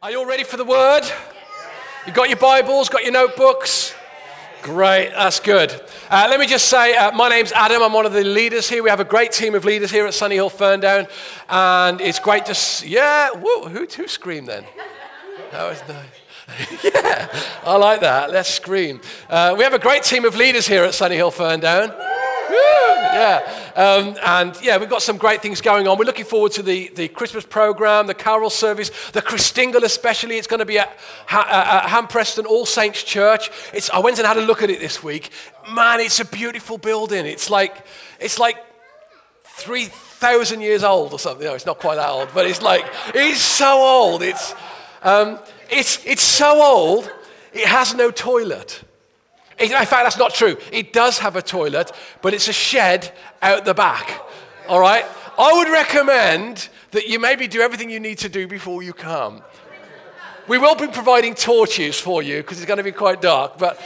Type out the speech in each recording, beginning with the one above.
Are you all ready for the word? You got your Bibles, got your notebooks? Great, that's good. Uh, let me just say, uh, my name's Adam. I'm one of the leaders here. We have a great team of leaders here at Sunny Hill Ferndown, and it's great to. Yeah, whoa, who, who screamed then? That was nice. yeah, I like that. Let's scream. Uh, we have a great team of leaders here at Sunny Hill Ferndown. Woo, yeah. Um, and yeah, we've got some great things going on. We're looking forward to the, the Christmas program, the carol service, the Christingle especially. It's going to be at, ha- uh, at Hampreston All Saints Church. It's, I went and had a look at it this week. Man, it's a beautiful building. It's like, it's like 3,000 years old or something. No, it's not quite that old, but it's like, it's so old. It's, um, it's, it's so old, it has no toilet. In fact, that's not true. It does have a toilet, but it's a shed out the back. All right? I would recommend that you maybe do everything you need to do before you come. We will be providing torches for you because it's going to be quite dark, but.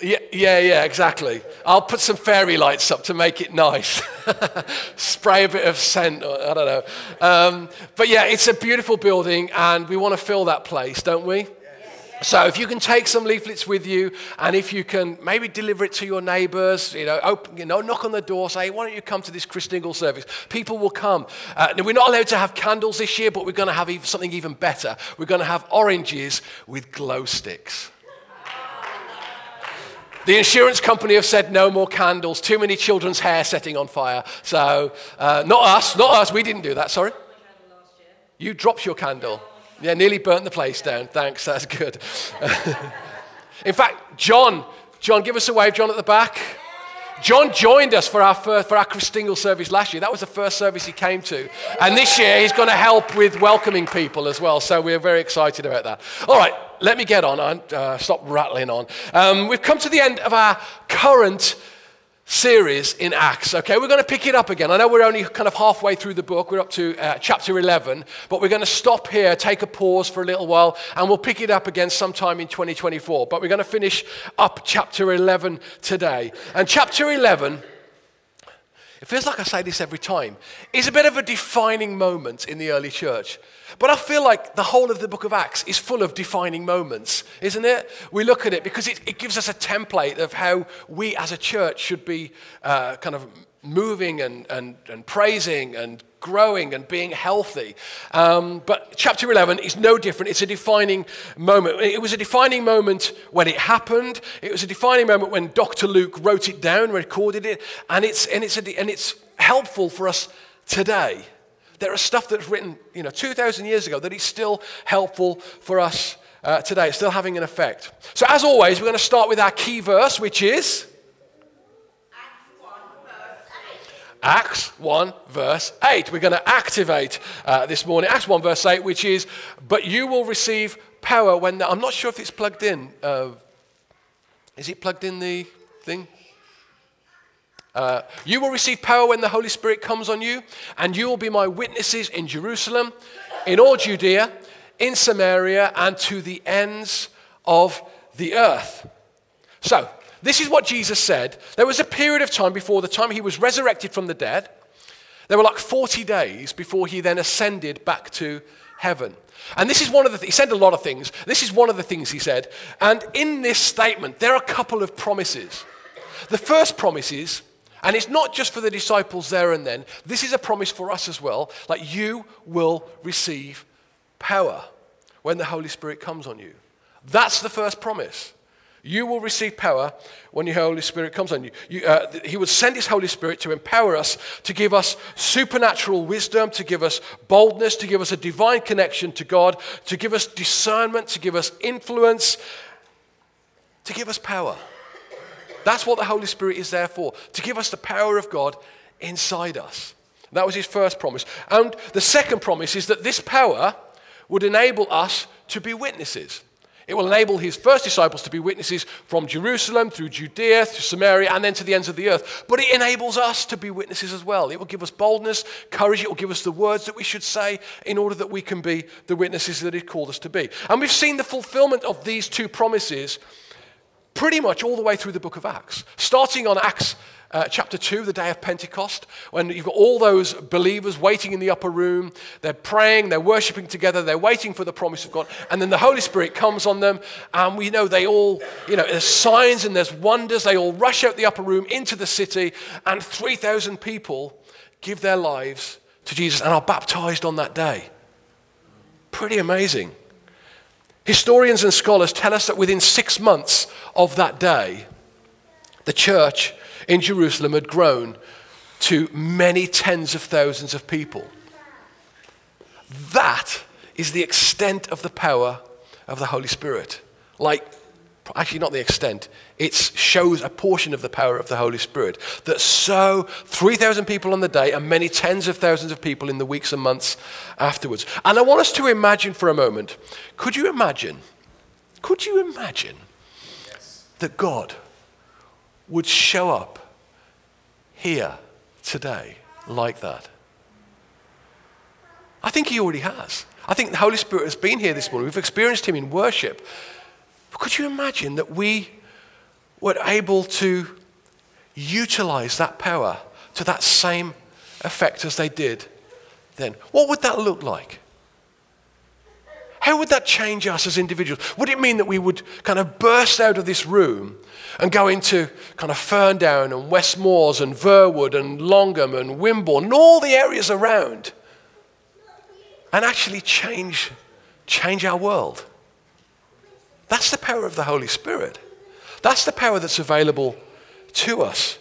Yeah, yeah, yeah, exactly. I'll put some fairy lights up to make it nice. Spray a bit of scent, or, I don't know. Um, but yeah, it's a beautiful building, and we want to fill that place, don't we? So if you can take some leaflets with you, and if you can maybe deliver it to your neighbours, you know, open, you know, knock on the door, say, why don't you come to this Christingle service? People will come. Uh, we're not allowed to have candles this year, but we're going to have something even better. We're going to have oranges with glow sticks. The insurance company have said no more candles, too many children's hair setting on fire. So, uh, not us, not us, we didn't do that, sorry. You dropped your candle. Yeah, nearly burnt the place down. Thanks, that's good. In fact, John, John, give us a wave, John at the back. John joined us for our, first, for our Christingle service last year. That was the first service he came to. And this year, he's going to help with welcoming people as well. So we're very excited about that. All right, let me get on. Uh, stop rattling on. Um, we've come to the end of our current series in Acts. Okay, we're going to pick it up again. I know we're only kind of halfway through the book. We're up to uh, chapter 11, but we're going to stop here, take a pause for a little while, and we'll pick it up again sometime in 2024. But we're going to finish up chapter 11 today. And chapter 11. It feels like I say this every time. Is a bit of a defining moment in the early church. But I feel like the whole of the book of Acts is full of defining moments, isn't it? We look at it because it, it gives us a template of how we as a church should be uh, kind of moving and, and, and praising and growing and being healthy. Um, but chapter 11 is no different. It's a defining moment. It was a defining moment when it happened. It was a defining moment when Dr. Luke wrote it down, recorded it, and it's, and it's, a, and it's helpful for us today. There is stuff that's written, you know, 2,000 years ago that is still helpful for us uh, today. It's still having an effect. So, as always, we're going to start with our key verse, which is Acts 1, verse 8. We're going to activate uh, this morning. Acts 1, verse 8, which is, But you will receive power when. The, I'm not sure if it's plugged in. Uh, is it plugged in the thing? Uh, you will receive power when the Holy Spirit comes on you, and you will be my witnesses in Jerusalem, in all Judea, in Samaria, and to the ends of the earth. So, this is what Jesus said. There was a period of time before the time he was resurrected from the dead. There were like 40 days before he then ascended back to heaven. And this is one of the th- he said a lot of things. This is one of the things he said. And in this statement, there are a couple of promises. The first promise is and it's not just for the disciples there and then. This is a promise for us as well. Like you will receive power when the Holy Spirit comes on you. That's the first promise. You will receive power when the Holy Spirit comes on you. you uh, he would send His Holy Spirit to empower us, to give us supernatural wisdom, to give us boldness, to give us a divine connection to God, to give us discernment, to give us influence, to give us power. That's what the Holy Spirit is there for, to give us the power of God inside us. That was his first promise. And the second promise is that this power would enable us to be witnesses. It will enable his first disciples to be witnesses from Jerusalem through Judea, through Samaria, and then to the ends of the earth. But it enables us to be witnesses as well. It will give us boldness, courage. It will give us the words that we should say in order that we can be the witnesses that he called us to be. And we've seen the fulfillment of these two promises pretty much all the way through the book of Acts, starting on Acts uh, chapter 2, the day of Pentecost, when you've got all those believers waiting in the upper room. They're praying, they're worshiping together, they're waiting for the promise of God. And then the Holy Spirit comes on them, and we know they all, you know, there's signs and there's wonders. They all rush out the upper room into the city, and 3,000 people give their lives to Jesus and are baptized on that day. Pretty amazing. Historians and scholars tell us that within six months of that day, the church in Jerusalem had grown to many tens of thousands of people. That is the extent of the power of the Holy Spirit. Like, actually, not the extent, it shows a portion of the power of the Holy Spirit. That so 3,000 people on the day and many tens of thousands of people in the weeks and months afterwards. And I want us to imagine for a moment could you imagine, could you imagine that God would show up here today like that? I think he already has. I think the Holy Spirit has been here this morning. We've experienced him in worship. But could you imagine that we were able to utilize that power to that same effect as they did then? What would that look like? How would that change us as individuals? Would it mean that we would kind of burst out of this room and go into kind of Ferndown and Westmoors and Verwood and Longham and Wimborne and all the areas around and actually change, change our world? That's the power of the Holy Spirit. That's the power that's available to us.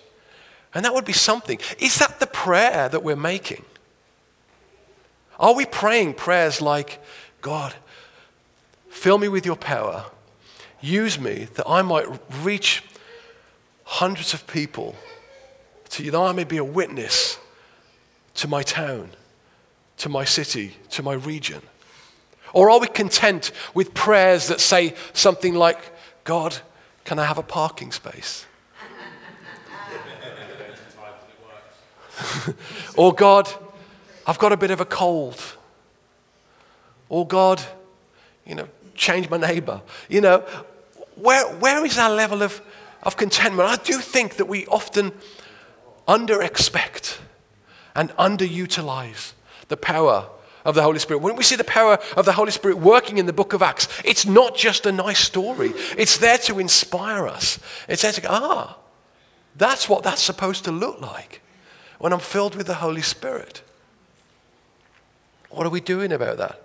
And that would be something. Is that the prayer that we're making? Are we praying prayers like, God, fill me with your power, use me that I might reach hundreds of people, you, that I may be a witness to my town, to my city, to my region? Or are we content with prayers that say something like, God, can I have a parking space? or God, I've got a bit of a cold. Or God, you know, change my neighbor. You know, where, where is our level of, of contentment? I do think that we often under expect and underutilize the power of the Holy Spirit. When we see the power of the Holy Spirit working in the book of Acts, it's not just a nice story, it's there to inspire us. It's there to go, ah, that's what that's supposed to look like when I'm filled with the Holy Spirit. What are we doing about that?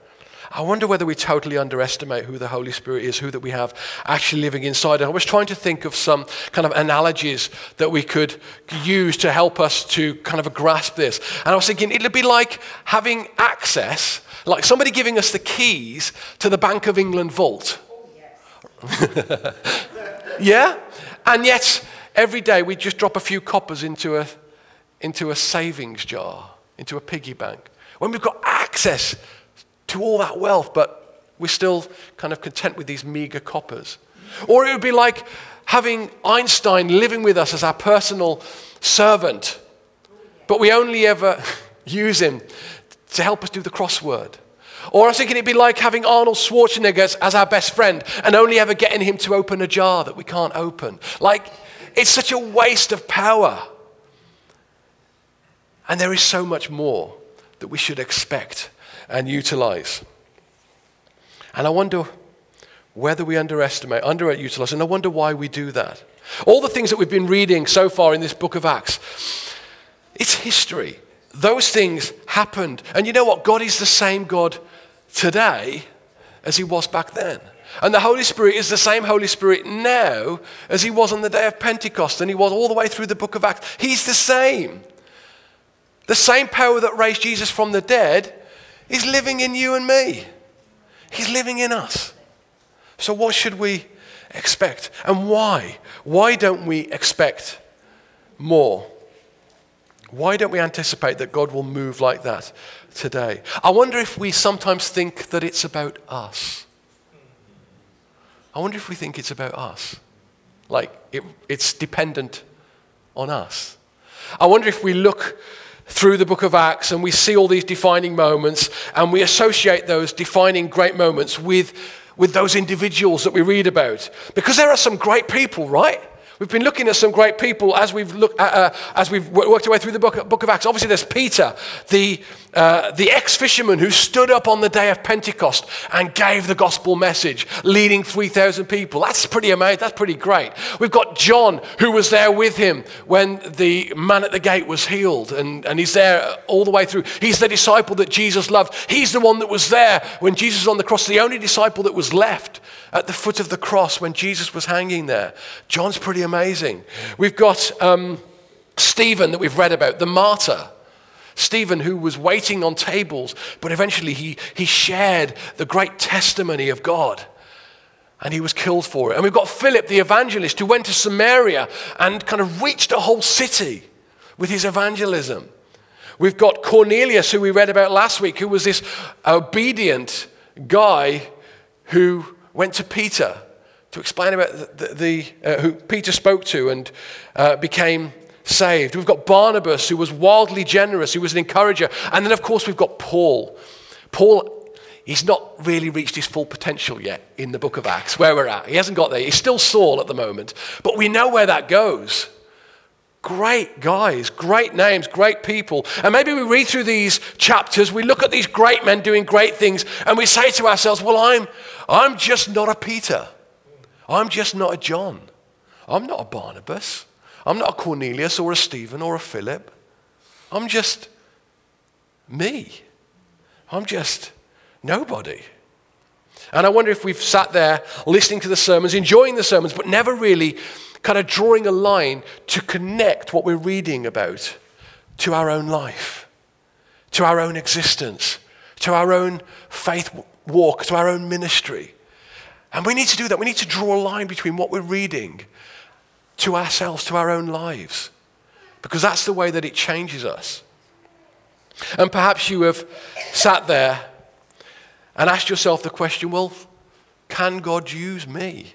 I wonder whether we totally underestimate who the Holy Spirit is, who that we have actually living inside. And I was trying to think of some kind of analogies that we could use to help us to kind of grasp this. And I was thinking it'd be like having access, like somebody giving us the keys to the Bank of England vault. yes. yeah? And yet, every day we just drop a few coppers into a, into a savings jar, into a piggy bank. When we've got access to all that wealth, but we're still kind of content with these meager coppers. Or it would be like having Einstein living with us as our personal servant, but we only ever use him to help us do the crossword. Or I was thinking it'd be like having Arnold Schwarzenegger as our best friend and only ever getting him to open a jar that we can't open. Like, it's such a waste of power. And there is so much more that we should expect and utilize. And I wonder whether we underestimate, underutilize, and I wonder why we do that. All the things that we've been reading so far in this book of Acts, it's history. Those things happened. And you know what? God is the same God today as he was back then. And the Holy Spirit is the same Holy Spirit now as he was on the day of Pentecost and he was all the way through the book of Acts. He's the same. The same power that raised Jesus from the dead is living in you and me. He's living in us. So, what should we expect? And why? Why don't we expect more? Why don't we anticipate that God will move like that today? I wonder if we sometimes think that it's about us. I wonder if we think it's about us. Like it, it's dependent on us. I wonder if we look through the book of Acts and we see all these defining moments and we associate those defining great moments with with those individuals that we read about? Because there are some great people, right? We've been looking at some great people as we've, looked uh, uh, as we've worked our way through the book, book of Acts. Obviously, there's Peter, the, uh, the ex fisherman who stood up on the day of Pentecost and gave the gospel message, leading 3,000 people. That's pretty amazing. That's pretty great. We've got John, who was there with him when the man at the gate was healed, and, and he's there all the way through. He's the disciple that Jesus loved. He's the one that was there when Jesus was on the cross, the only disciple that was left at the foot of the cross when Jesus was hanging there. John's pretty amazing. We've got um, Stephen that we've read about, the martyr. Stephen, who was waiting on tables, but eventually he, he shared the great testimony of God and he was killed for it. And we've got Philip, the evangelist, who went to Samaria and kind of reached a whole city with his evangelism. We've got Cornelius, who we read about last week, who was this obedient guy who went to Peter to explain about the, the uh, who Peter spoke to and uh, became saved. We've got Barnabas, who was wildly generous, who was an encourager. And then, of course, we've got Paul. Paul, he's not really reached his full potential yet in the book of Acts, where we're at. He hasn't got there. He's still Saul at the moment. But we know where that goes. Great guys, great names, great people. And maybe we read through these chapters, we look at these great men doing great things, and we say to ourselves, Well, I'm, I'm just not a Peter. I'm just not a John. I'm not a Barnabas. I'm not a Cornelius or a Stephen or a Philip. I'm just me. I'm just nobody. And I wonder if we've sat there listening to the sermons, enjoying the sermons, but never really kind of drawing a line to connect what we're reading about to our own life, to our own existence, to our own faith walk, to our own ministry. And we need to do that. We need to draw a line between what we're reading to ourselves, to our own lives, because that's the way that it changes us. And perhaps you have sat there and asked yourself the question well, can God use me?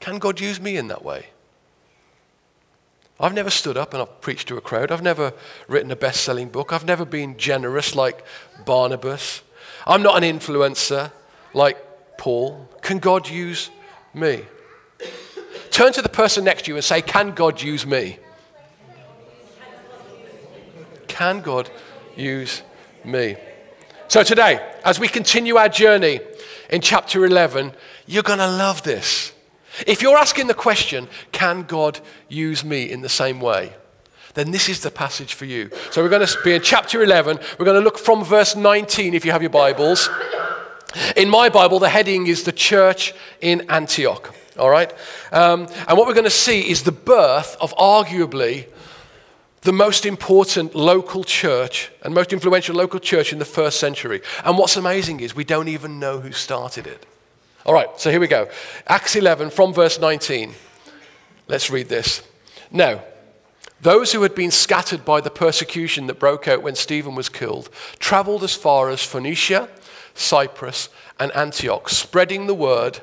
Can God use me in that way? I've never stood up and I've preached to a crowd. I've never written a best selling book. I've never been generous like Barnabas. I'm not an influencer like Paul. Can God use me? Turn to the person next to you and say, Can God use me? Can God use me? So, today, as we continue our journey in chapter 11, you're going to love this. If you're asking the question, can God use me in the same way? Then this is the passage for you. So we're going to be in chapter 11. We're going to look from verse 19 if you have your Bibles. In my Bible, the heading is the church in Antioch. All right? Um, and what we're going to see is the birth of arguably the most important local church and most influential local church in the first century. And what's amazing is we don't even know who started it. All right, so here we go. Acts 11 from verse 19. Let's read this. Now, those who had been scattered by the persecution that broke out when Stephen was killed traveled as far as Phoenicia, Cyprus, and Antioch, spreading the word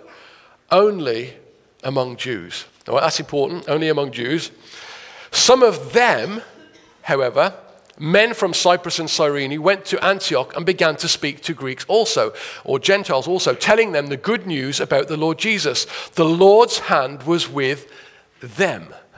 only among Jews. Now, that's important, only among Jews. Some of them, however, men from Cyprus and Cyrene went to Antioch and began to speak to Greeks also, or Gentiles also, telling them the good news about the Lord Jesus. The Lord's hand was with them,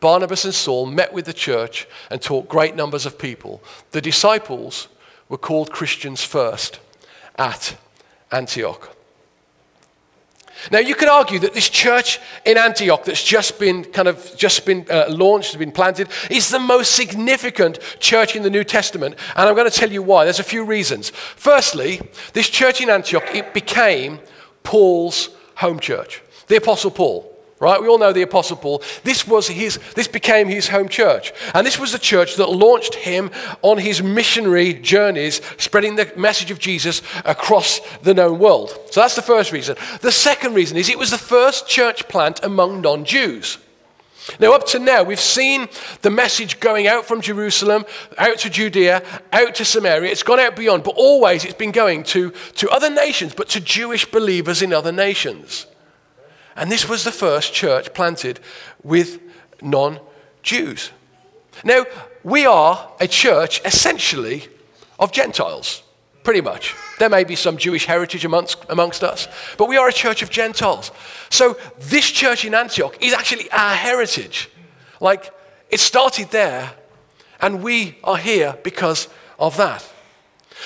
Barnabas and Saul met with the church and taught great numbers of people. The disciples were called Christians first at Antioch. Now, you could argue that this church in Antioch that's just been kind of just been uh, launched, been planted, is the most significant church in the New Testament. And I'm going to tell you why. There's a few reasons. Firstly, this church in Antioch, it became Paul's home church. The Apostle Paul. Right? We all know the Apostle Paul. This, was his, this became his home church. And this was the church that launched him on his missionary journeys, spreading the message of Jesus across the known world. So that's the first reason. The second reason is it was the first church plant among non Jews. Now, up to now, we've seen the message going out from Jerusalem, out to Judea, out to Samaria. It's gone out beyond, but always it's been going to, to other nations, but to Jewish believers in other nations. And this was the first church planted with non Jews. Now, we are a church essentially of Gentiles, pretty much. There may be some Jewish heritage amongst, amongst us, but we are a church of Gentiles. So, this church in Antioch is actually our heritage. Like, it started there, and we are here because of that.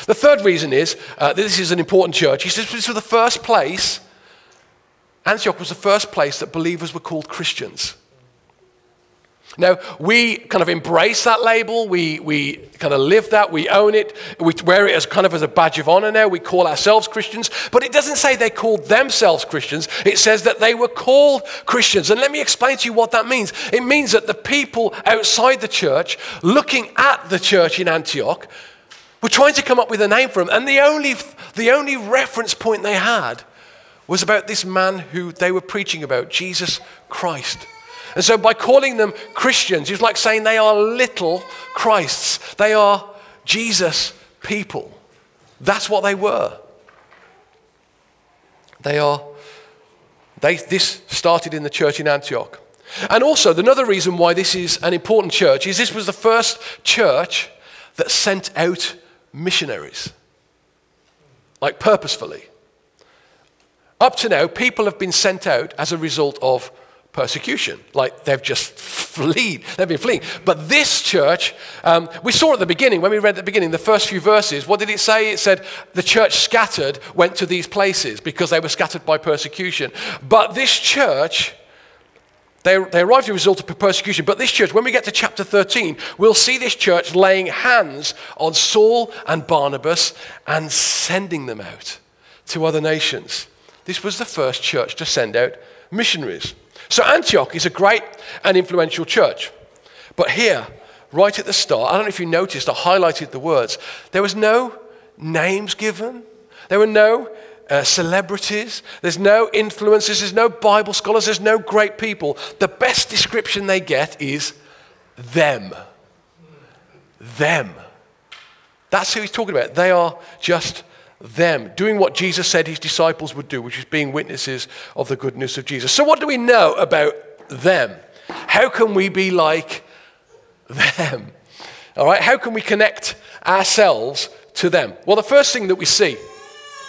The third reason is uh, this is an important church. He says this was the first place Antioch was the first place that believers were called Christians. Now, we kind of embrace that label. We, we kind of live that. We own it. We wear it as kind of as a badge of honor now. We call ourselves Christians. But it doesn't say they called themselves Christians. It says that they were called Christians. And let me explain to you what that means. It means that the people outside the church, looking at the church in Antioch, were trying to come up with a name for them. And the only, the only reference point they had was about this man who they were preaching about, Jesus Christ. And so by calling them Christians, it's like saying they are little Christs. They are Jesus people. That's what they were. They are, they, this started in the church in Antioch. And also, another reason why this is an important church is this was the first church that sent out missionaries, like purposefully. Up to now, people have been sent out as a result of persecution. Like they've just fleed, they've been fleeing. But this church, um, we saw at the beginning, when we read at the beginning, the first few verses, what did it say? It said the church scattered went to these places because they were scattered by persecution. But this church, they, they arrived as a result of persecution. But this church, when we get to chapter 13, we'll see this church laying hands on Saul and Barnabas and sending them out to other nations. This was the first church to send out missionaries. So Antioch is a great and influential church. But here, right at the start, I don't know if you noticed, I highlighted the words. There was no names given, there were no uh, celebrities, there's no influences, there's no Bible scholars, there's no great people. The best description they get is them. Them. That's who he's talking about. They are just them, doing what Jesus said his disciples would do, which is being witnesses of the good news of Jesus. So, what do we know about them? How can we be like them? All right, how can we connect ourselves to them? Well, the first thing that we see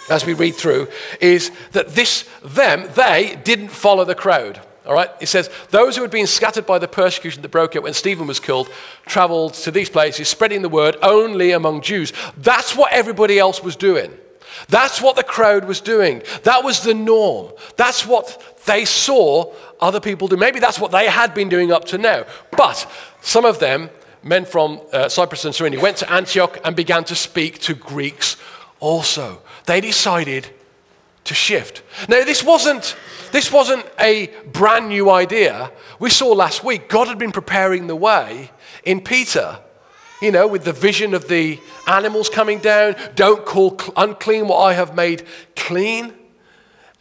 as we read through is that this, them, they didn't follow the crowd. All right? It says, those who had been scattered by the persecution that broke out when Stephen was killed traveled to these places, spreading the word only among Jews. That's what everybody else was doing. That's what the crowd was doing. That was the norm. That's what they saw other people do. Maybe that's what they had been doing up to now. But some of them, men from uh, Cyprus and Cyrene, went to Antioch and began to speak to Greeks also. They decided to shift. Now, this wasn't, this wasn't a brand new idea. We saw last week God had been preparing the way in Peter you know, with the vision of the animals coming down. Don't call unclean what I have made clean.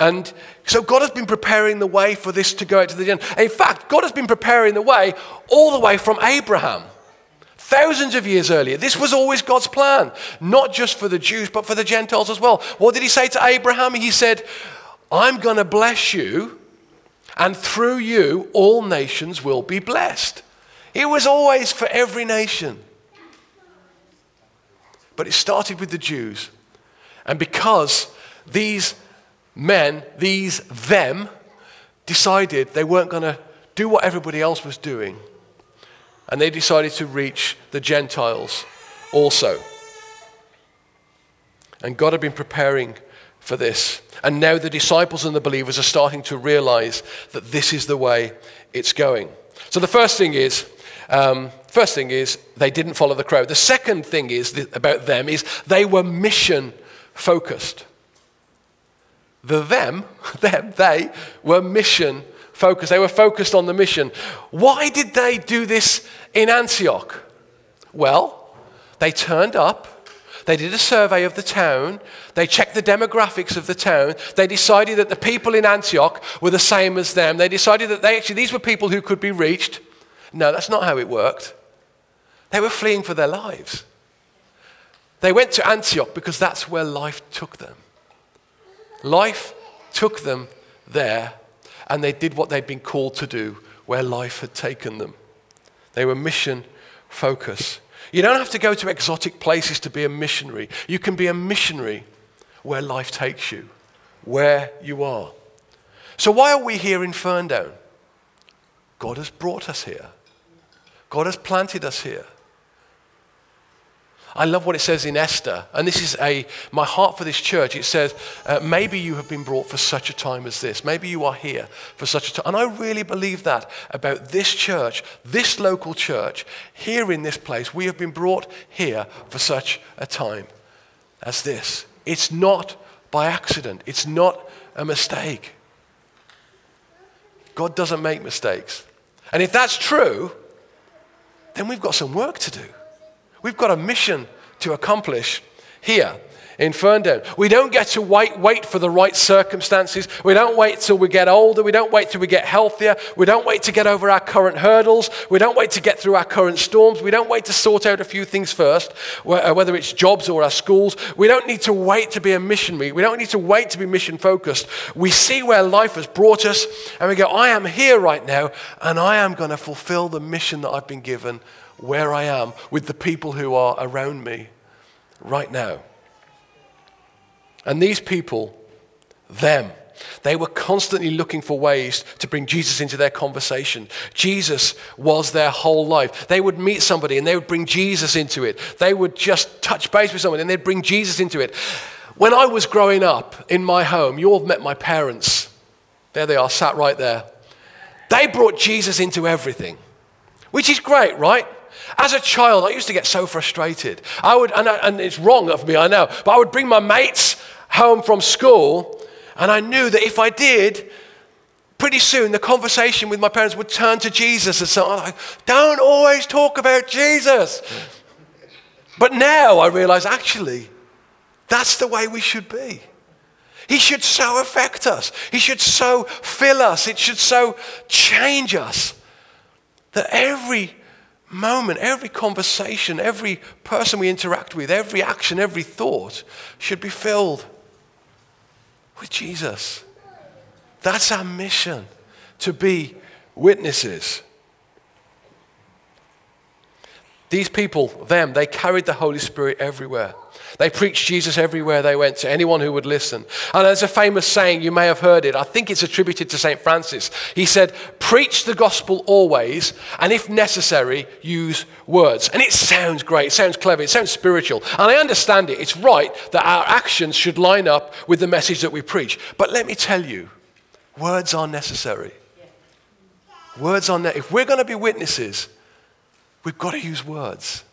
And so God has been preparing the way for this to go out to the end. In fact, God has been preparing the way all the way from Abraham. Thousands of years earlier. This was always God's plan, not just for the Jews, but for the Gentiles as well. What did he say to Abraham? He said, I'm going to bless you, and through you, all nations will be blessed. It was always for every nation. But it started with the Jews. And because these men, these them, decided they weren't going to do what everybody else was doing, and they decided to reach the Gentiles also. And God had been preparing for this. And now the disciples and the believers are starting to realize that this is the way it's going. So the first thing is um, first thing is they didn't follow the crowd. The second thing is about them is they were mission focused. The them, them, they were mission focused. They were focused on the mission. Why did they do this in Antioch? Well, they turned up. They did a survey of the town. They checked the demographics of the town. They decided that the people in Antioch were the same as them. They decided that they actually, these were people who could be reached. No, that's not how it worked. They were fleeing for their lives. They went to Antioch because that's where life took them. Life took them there, and they did what they'd been called to do where life had taken them. They were mission focused. You don't have to go to exotic places to be a missionary. You can be a missionary where life takes you, where you are. So, why are we here in Ferndown? God has brought us here, God has planted us here. I love what it says in Esther, and this is a my heart for this church. It says, uh, maybe you have been brought for such a time as this. Maybe you are here for such a time. And I really believe that about this church, this local church, here in this place. We have been brought here for such a time as this. It's not by accident, it's not a mistake. God doesn't make mistakes. And if that's true, then we've got some work to do. We've got a mission to accomplish here in Ferndown. We don't get to wait, wait for the right circumstances. We don't wait till we get older. We don't wait till we get healthier. We don't wait to get over our current hurdles. We don't wait to get through our current storms. We don't wait to sort out a few things first, uh, whether it's jobs or our schools. We don't need to wait to be a missionary. We don't need to wait to be mission focused. We see where life has brought us and we go, I am here right now and I am going to fulfill the mission that I've been given where I am with the people who are around me right now. And these people, them, they were constantly looking for ways to bring Jesus into their conversation. Jesus was their whole life. They would meet somebody and they would bring Jesus into it. They would just touch base with someone and they'd bring Jesus into it. When I was growing up in my home, you all met my parents. There they are, sat right there. They brought Jesus into everything, which is great, right? As a child, I used to get so frustrated. I would, and, I, and it's wrong of me, I know, but I would bring my mates home from school, and I knew that if I did, pretty soon the conversation with my parents would turn to Jesus and so like, don't always talk about Jesus. But now I realize actually, that's the way we should be. He should so affect us. He should so fill us. It should so change us that every moment, every conversation, every person we interact with, every action, every thought should be filled with Jesus. That's our mission to be witnesses. These people, them, they carried the Holy Spirit everywhere. They preached Jesus everywhere they went to anyone who would listen. And there's a famous saying, you may have heard it. I think it's attributed to St. Francis. He said, Preach the gospel always, and if necessary, use words. And it sounds great, it sounds clever, it sounds spiritual. And I understand it. It's right that our actions should line up with the message that we preach. But let me tell you, words are necessary. Words are necessary. If we're going to be witnesses, we've got to use words.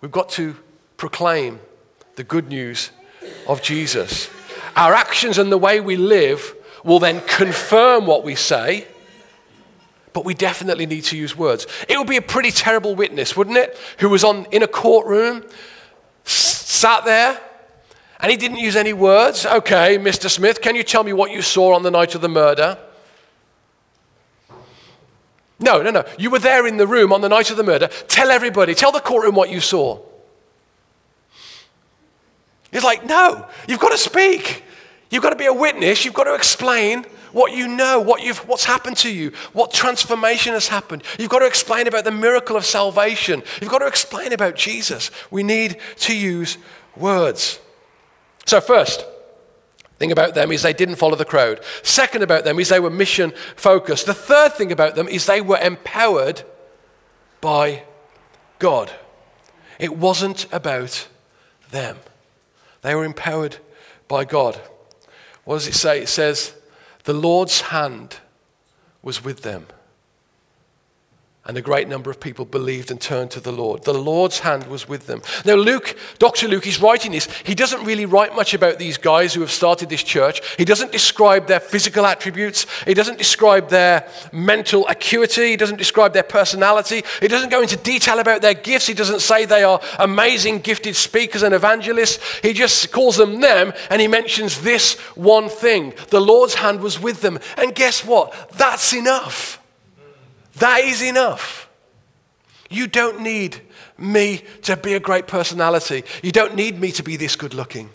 We've got to proclaim the good news of Jesus. Our actions and the way we live will then confirm what we say, but we definitely need to use words. It would be a pretty terrible witness, wouldn't it? Who was on, in a courtroom, sat there, and he didn't use any words. Okay, Mr. Smith, can you tell me what you saw on the night of the murder? No, no, no. You were there in the room on the night of the murder. Tell everybody, tell the courtroom what you saw. He's like, no, you've got to speak. You've got to be a witness. You've got to explain what you know, what you've, what's happened to you, what transformation has happened. You've got to explain about the miracle of salvation. You've got to explain about Jesus. We need to use words. So, first, thing about them is they didn't follow the crowd. Second about them is they were mission focused. The third thing about them is they were empowered by God. It wasn't about them. They were empowered by God. What does it say? It says, the Lord's hand was with them. And a great number of people believed and turned to the Lord. The Lord's hand was with them. Now, Luke, Dr. Luke, is writing this. He doesn't really write much about these guys who have started this church. He doesn't describe their physical attributes. He doesn't describe their mental acuity. He doesn't describe their personality. He doesn't go into detail about their gifts. He doesn't say they are amazing, gifted speakers and evangelists. He just calls them them and he mentions this one thing the Lord's hand was with them. And guess what? That's enough. That is enough. You don't need me to be a great personality. You don't need me to be this good looking.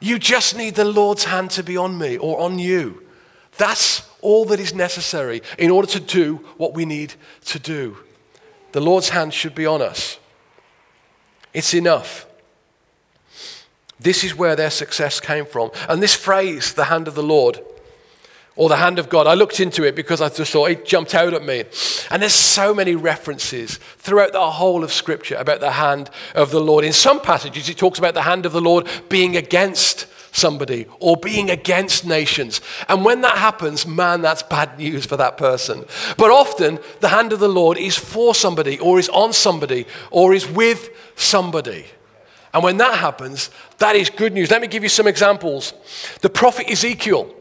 You just need the Lord's hand to be on me or on you. That's all that is necessary in order to do what we need to do. The Lord's hand should be on us. It's enough. This is where their success came from. And this phrase, the hand of the Lord, or the hand of God. I looked into it because I just thought it jumped out at me. And there's so many references throughout the whole of Scripture about the hand of the Lord. In some passages, it talks about the hand of the Lord being against somebody or being against nations. And when that happens, man, that's bad news for that person. But often, the hand of the Lord is for somebody or is on somebody or is with somebody. And when that happens, that is good news. Let me give you some examples. The prophet Ezekiel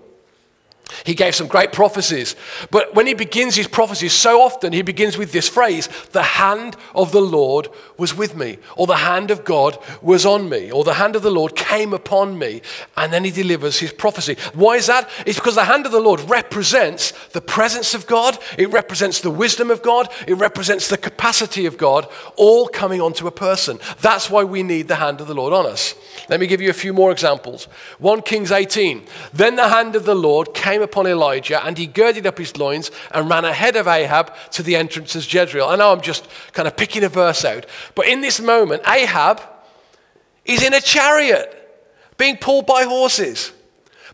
he gave some great prophecies. But when he begins his prophecies, so often he begins with this phrase the hand of the Lord was with me, or the hand of God was on me, or the hand of the Lord came upon me. And then he delivers his prophecy. Why is that? It's because the hand of the Lord represents the presence of God, it represents the wisdom of God, it represents the capacity of God, all coming onto a person. That's why we need the hand of the Lord on us. Let me give you a few more examples. 1 Kings 18. Then the hand of the Lord came upon Elijah, and he girded up his loins and ran ahead of Ahab to the entrance of Jezreel. I know I'm just kind of picking a verse out, but in this moment, Ahab is in a chariot being pulled by horses.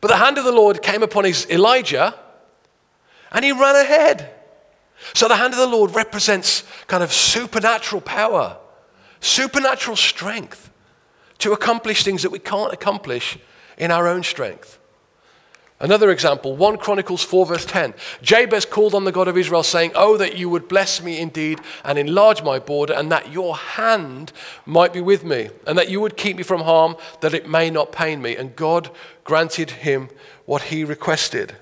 But the hand of the Lord came upon his Elijah, and he ran ahead. So the hand of the Lord represents kind of supernatural power, supernatural strength to accomplish things that we can't accomplish in our own strength. Another example, 1 Chronicles 4, verse 10. Jabez called on the God of Israel, saying, Oh, that you would bless me indeed and enlarge my border, and that your hand might be with me, and that you would keep me from harm, that it may not pain me. And God granted him what he requested.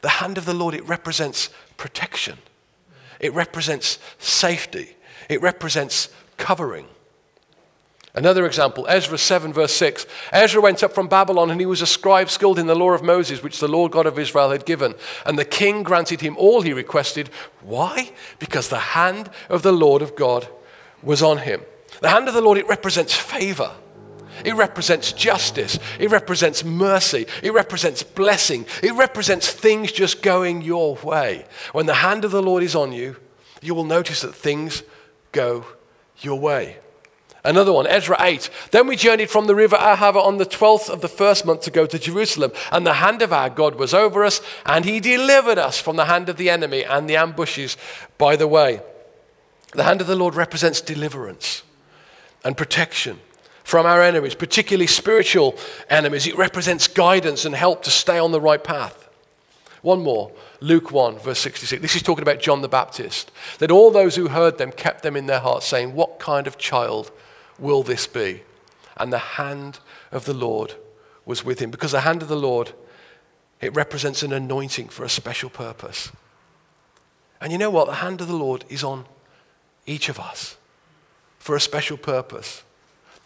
The hand of the Lord, it represents protection, it represents safety, it represents covering. Another example, Ezra 7, verse 6. Ezra went up from Babylon, and he was a scribe skilled in the law of Moses, which the Lord God of Israel had given. And the king granted him all he requested. Why? Because the hand of the Lord of God was on him. The hand of the Lord, it represents favor. It represents justice. It represents mercy. It represents blessing. It represents things just going your way. When the hand of the Lord is on you, you will notice that things go your way. Another one, Ezra 8. Then we journeyed from the river Ahava on the 12th of the first month to go to Jerusalem. And the hand of our God was over us, and he delivered us from the hand of the enemy and the ambushes by the way. The hand of the Lord represents deliverance and protection from our enemies, particularly spiritual enemies. It represents guidance and help to stay on the right path. One more, Luke 1, verse 66. This is talking about John the Baptist. That all those who heard them kept them in their hearts, saying, What kind of child will this be? And the hand of the Lord was with him. Because the hand of the Lord, it represents an anointing for a special purpose. And you know what? The hand of the Lord is on each of us for a special purpose.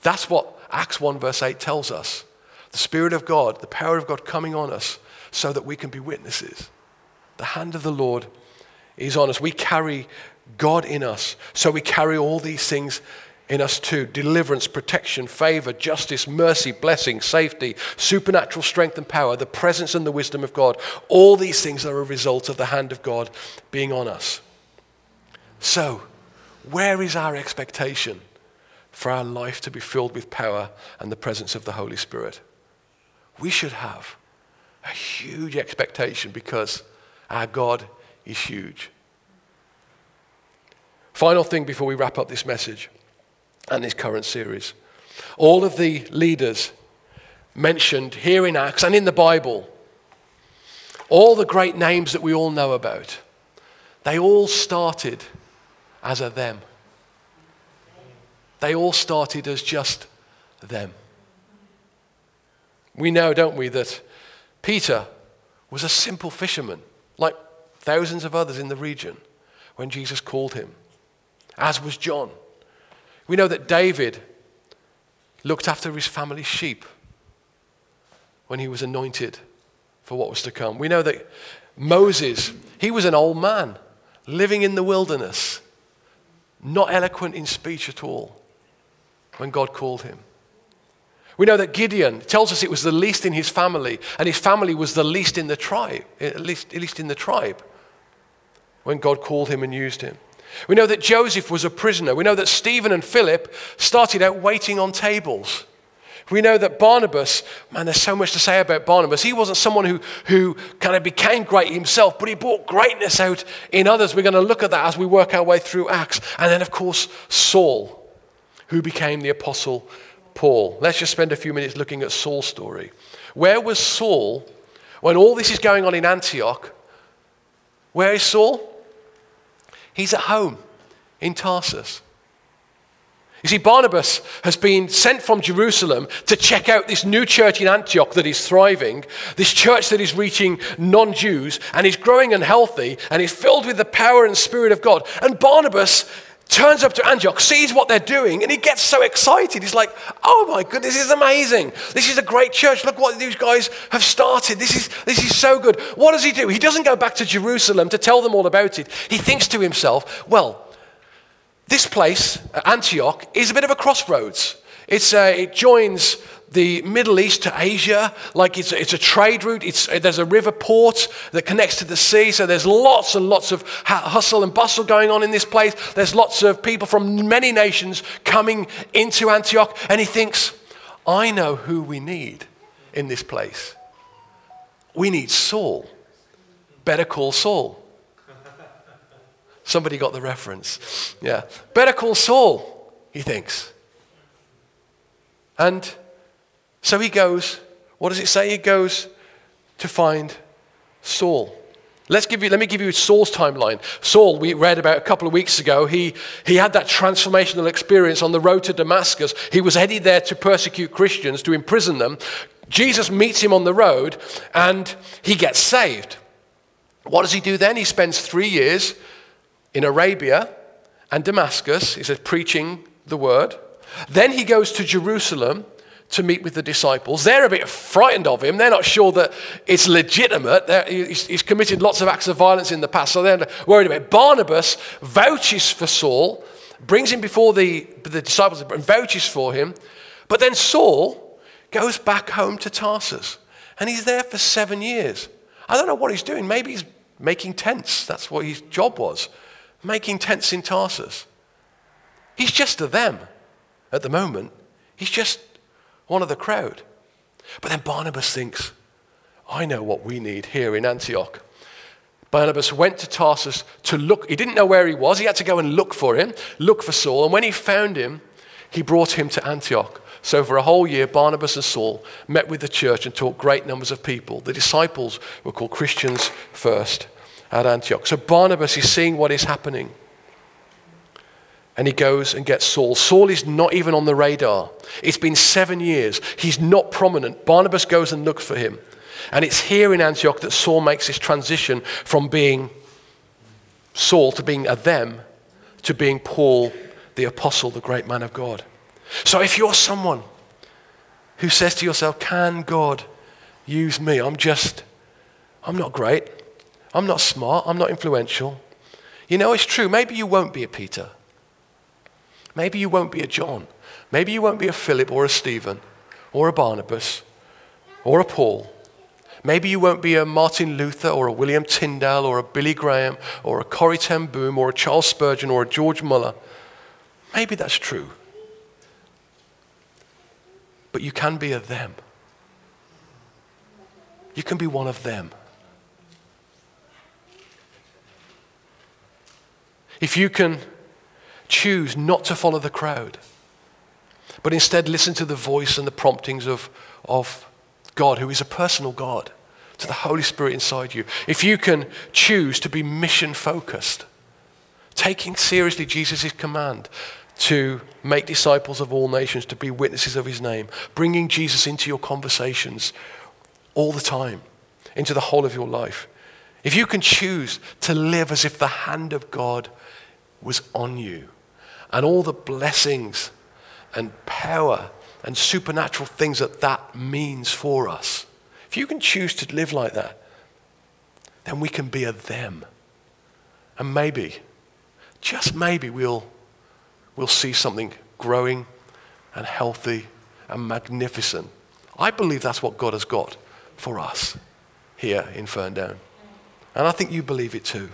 That's what Acts 1, verse 8 tells us. The Spirit of God, the power of God coming on us so that we can be witnesses. The hand of the Lord is on us. We carry God in us. So we carry all these things in us too deliverance, protection, favor, justice, mercy, blessing, safety, supernatural strength and power, the presence and the wisdom of God. All these things are a result of the hand of God being on us. So, where is our expectation for our life to be filled with power and the presence of the Holy Spirit? We should have a huge expectation because our God is huge. Final thing before we wrap up this message and this current series. All of the leaders mentioned here in Acts and in the Bible, all the great names that we all know about, they all started as a them. They all started as just them. We know, don't we, that Peter was a simple fisherman, like thousands of others in the region when Jesus called him, as was John. We know that David looked after his family's sheep when he was anointed for what was to come. We know that Moses, he was an old man living in the wilderness, not eloquent in speech at all when God called him. We know that Gideon tells us it was the least in his family, and his family was the least in the tribe, at least, at least in the tribe, when God called him and used him. We know that Joseph was a prisoner. We know that Stephen and Philip started out waiting on tables. We know that Barnabas, man, there's so much to say about Barnabas. He wasn't someone who, who kind of became great himself, but he brought greatness out in others. We're going to look at that as we work our way through Acts. And then, of course, Saul, who became the apostle Paul. Let's just spend a few minutes looking at Saul's story. Where was Saul when all this is going on in Antioch? Where is Saul? He's at home in Tarsus. You see, Barnabas has been sent from Jerusalem to check out this new church in Antioch that is thriving, this church that is reaching non Jews and is growing and healthy and is filled with the power and spirit of God. And Barnabas turns up to Antioch, sees what they're doing, and he gets so excited. He's like, oh my goodness, this is amazing. This is a great church. Look what these guys have started. This is, this is so good. What does he do? He doesn't go back to Jerusalem to tell them all about it. He thinks to himself, well, this place, Antioch, is a bit of a crossroads. It's, uh, it joins the Middle East to Asia, like it's a, it's a trade route. It's, uh, there's a river port that connects to the sea, so there's lots and lots of hustle and bustle going on in this place. There's lots of people from many nations coming into Antioch, and he thinks, I know who we need in this place. We need Saul. Better call Saul. Somebody got the reference. Yeah. Better call Saul, he thinks. And so he goes, what does it say? He goes to find Saul. Let's give you, let me give you Saul's timeline. Saul, we read about a couple of weeks ago, he, he had that transformational experience on the road to Damascus. He was headed there to persecute Christians, to imprison them. Jesus meets him on the road and he gets saved. What does he do then? He spends three years in Arabia and Damascus, he says, preaching the word. Then he goes to Jerusalem to meet with the disciples. They're a bit frightened of him. They're not sure that it's legitimate. He's, he's, committed lots of acts of violence in the past, so they're worried about it. Barnabas vouches for Saul, brings him before the, the disciples and vouches for him. But then Saul goes back home to Tarsus, and he's there for seven years. I don't know what he's doing. Maybe he's making tents. That's what his job was, making tents in Tarsus. He's just a them at the moment. He's just one of the crowd. But then Barnabas thinks, I know what we need here in Antioch. Barnabas went to Tarsus to look. He didn't know where he was. He had to go and look for him, look for Saul. And when he found him, he brought him to Antioch. So for a whole year, Barnabas and Saul met with the church and taught great numbers of people. The disciples were called Christians first at Antioch. So Barnabas is seeing what is happening and he goes and gets Saul. Saul is not even on the radar. It's been seven years. He's not prominent. Barnabas goes and looks for him. And it's here in Antioch that Saul makes this transition from being Saul to being a them to being Paul, the apostle, the great man of God. So if you're someone who says to yourself, Can God use me? I'm just, I'm not great. I'm not smart. I'm not influential. You know, it's true. Maybe you won't be a Peter. Maybe you won't be a John. Maybe you won't be a Philip or a Stephen or a Barnabas or a Paul. Maybe you won't be a Martin Luther or a William Tyndale or a Billy Graham or a Corrie ten Boom or a Charles Spurgeon or a George Muller. Maybe that's true. But you can be a them. You can be one of them. If you can choose not to follow the crowd, but instead listen to the voice and the promptings of, of God, who is a personal God, to the Holy Spirit inside you, if you can choose to be mission focused, taking seriously Jesus' command to make disciples of all nations, to be witnesses of his name, bringing Jesus into your conversations all the time, into the whole of your life. If you can choose to live as if the hand of God was on you and all the blessings and power and supernatural things that that means for us, if you can choose to live like that, then we can be a them. And maybe, just maybe, we'll, we'll see something growing and healthy and magnificent. I believe that's what God has got for us here in Ferndown. And I think you believe it too.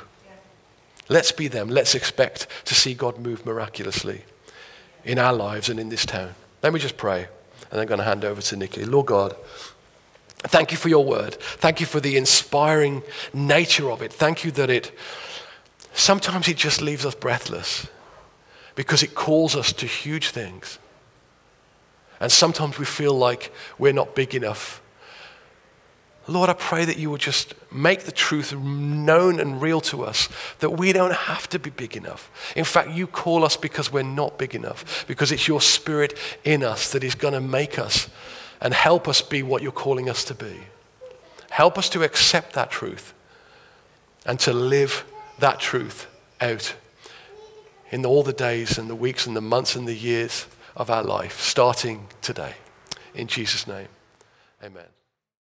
Let's be them. Let's expect to see God move miraculously in our lives and in this town. Let me just pray, and I'm going to hand over to Nikki. Lord God, thank you for your word. Thank you for the inspiring nature of it. Thank you that it sometimes it just leaves us breathless because it calls us to huge things. And sometimes we feel like we're not big enough Lord, I pray that you will just make the truth known and real to us, that we don't have to be big enough. In fact, you call us because we're not big enough, because it's your spirit in us that is going to make us and help us be what you're calling us to be. Help us to accept that truth and to live that truth out in all the days and the weeks and the months and the years of our life, starting today. In Jesus' name, amen.